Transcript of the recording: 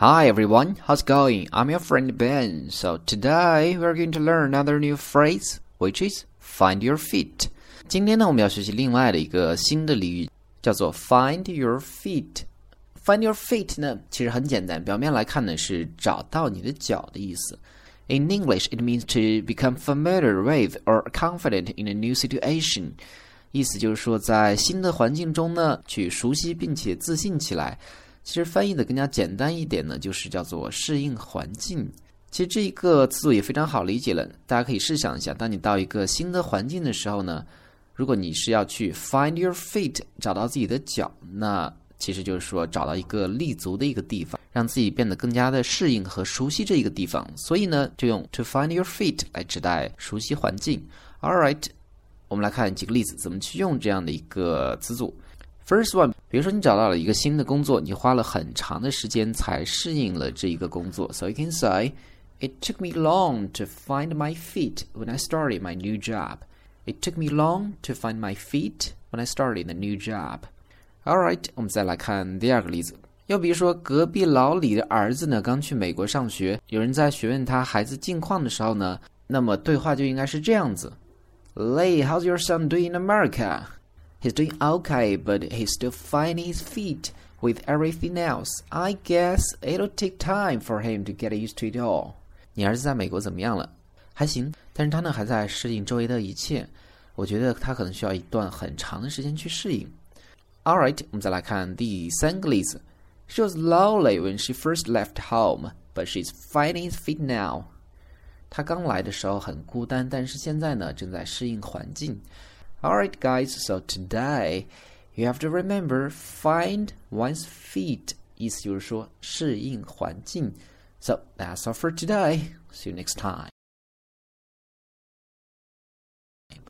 Hi everyone, how's it going? I'm your friend Ben. So today we're going to learn another new phrase, which is find your feet. 今天呢，我们要学习另外的一个新的俚语，叫做 find your feet。Find your feet 呢，其实很简单，表面来看呢是找到你的脚的意思。In English, it means to become familiar with or confident in a new situation。意思就是说，在新的环境中呢，去熟悉并且自信起来。 其实翻译的更加简单一点呢，就是叫做适应环境。其实这一个词组也非常好理解了，大家可以试想一下，当你到一个新的环境的时候呢，如果你是要去 find your feet，找到自己的脚，那其实就是说找到一个立足的一个地方，让自己变得更加的适应和熟悉这一个地方。所以呢，就用 to find your feet 来指代熟悉环境。All right，我们来看几个例子，怎么去用这样的一个词组。First one，比如说你找到了一个新的工作，你花了很长的时间才适应了这一个工作。So you can say, "It took me long to find my feet when I started my new job." It took me long to find my feet when I started the new job. All right，我们再来看第二个例子。又比如说，隔壁老李的儿子呢，刚去美国上学，有人在询问他孩子近况的时候呢，那么对话就应该是这样子：Lee, how's your son doing in America? He's doing okay, but he's still finding his feet with everything else. I guess it'll take time for him to get used to it all. 你儿子在美国怎么样了？还行，但是他呢还在适应周围的一切。我觉得他可能需要一段很长的时间去适应。All right，我们再来看第三个例子。She was lonely when she first left home, but she's finding his feet now. 她刚来的时候很孤单，但是现在呢正在适应环境。 Alright, guys, so today you have to remember find one's feet. 意思就是说适应环境. So that's all for today. See you next time.